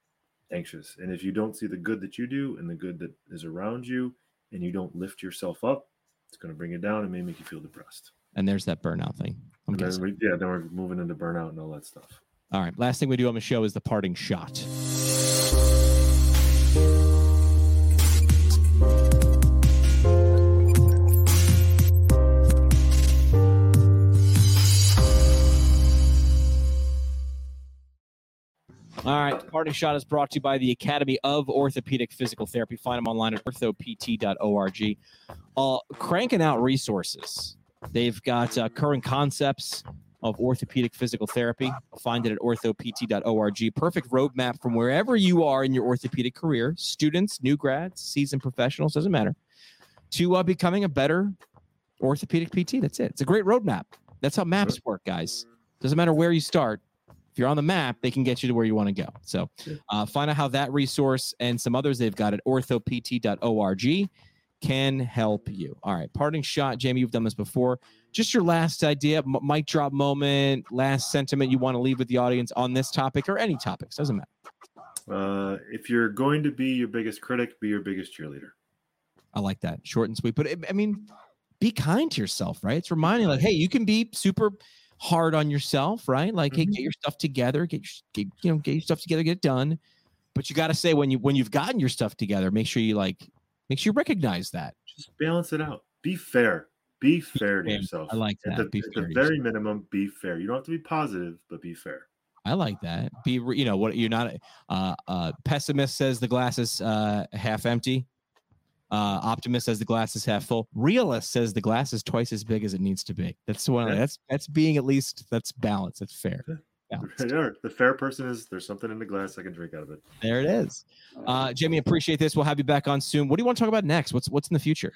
anxious. And if you don't see the good that you do and the good that is around you, and you don't lift yourself up, it's going to bring you down and may make you feel depressed. And there's that burnout thing. I'm guessing. we, yeah, then we're moving into burnout and all that stuff. All right, last thing we do on the show is the parting shot. All right, parting shot is brought to you by the Academy of Orthopedic Physical Therapy. Find them online at orthopt.org. Uh, cranking out resources. They've got uh, current concepts of orthopedic physical therapy. Find it at orthopt.org. Perfect roadmap from wherever you are in your orthopedic career, students, new grads, seasoned professionals, doesn't matter, to uh, becoming a better orthopedic PT. That's it. It's a great roadmap. That's how maps work, guys. Doesn't matter where you start. If you're on the map, they can get you to where you want to go. So uh, find out how that resource and some others they've got at orthopt.org can help you. All right, parting shot, Jamie. You've done this before. Just your last idea, m- mic drop moment, last sentiment you want to leave with the audience on this topic or any topics. Doesn't matter. Uh, if you're going to be your biggest critic, be your biggest cheerleader. I like that, short and sweet. But it, I mean, be kind to yourself, right? It's reminding, like, hey, you can be super hard on yourself, right? Like, hey, Mhm. get your stuff together, get, your, get you know, get your stuff together, get it done. But you got to say when you when you've gotten your stuff together, make sure you like make sure you recognize that. Just balance it out. Be fair. Be fair to fair. yourself. I like At that. the, Be at the very minimum, be fair. You don't have to be positive, but be fair. I like that. Be you know what you're not. Uh, uh, pessimist says the glass is uh, half empty. Uh, optimist says the glass is half full. Realist says the glass is twice as big as it needs to be. That's one. Yeah. That's that's being at least that's balance. That's fair. Balanced. The fair person is there's something in the glass I can drink out of it. There it is. Uh, Jamie, appreciate this. We'll have you back on soon. What do you want to talk about next? What's what's in the future?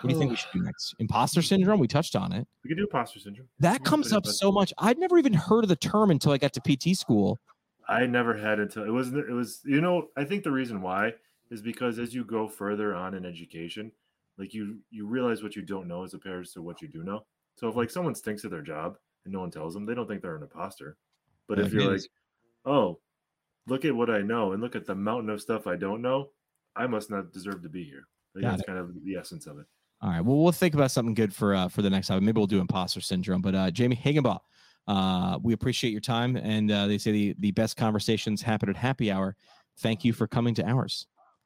What do you think we should do next? Imposter syndrome. We touched on it. We can do imposter syndrome. That comes up so much. I'd never even heard of the term until I got to PT school. I never had until it was it was you know I think the reason why is because as you go further on in education, like you you realize what you don't know as opposed to what you do know. So if like someone stinks at their job and no one tells them, they don't think they're an imposter. But if you're like, oh, look at what I know and look at the mountain of stuff I don't know, I must not deserve to be here. Like, that's it. kind of the essence of it. All right. Well, we'll think about something good for uh, for the next time. Maybe we'll do imposter syndrome. But uh, Jamie Hagenbaugh, uh, we appreciate your time, and uh, they say the the best conversations happen at happy hour. Thank you for coming to ours.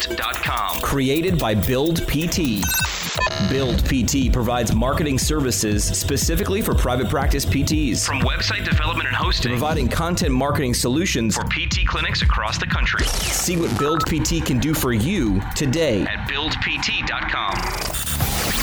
PTPintcast.com. Created by Build PT. Build PT provides marketing services specifically for private practice PTs, From website development and hosting providing content marketing solutions. for PT clinics across the country See what Build PT can do for you today. at buildpt.com.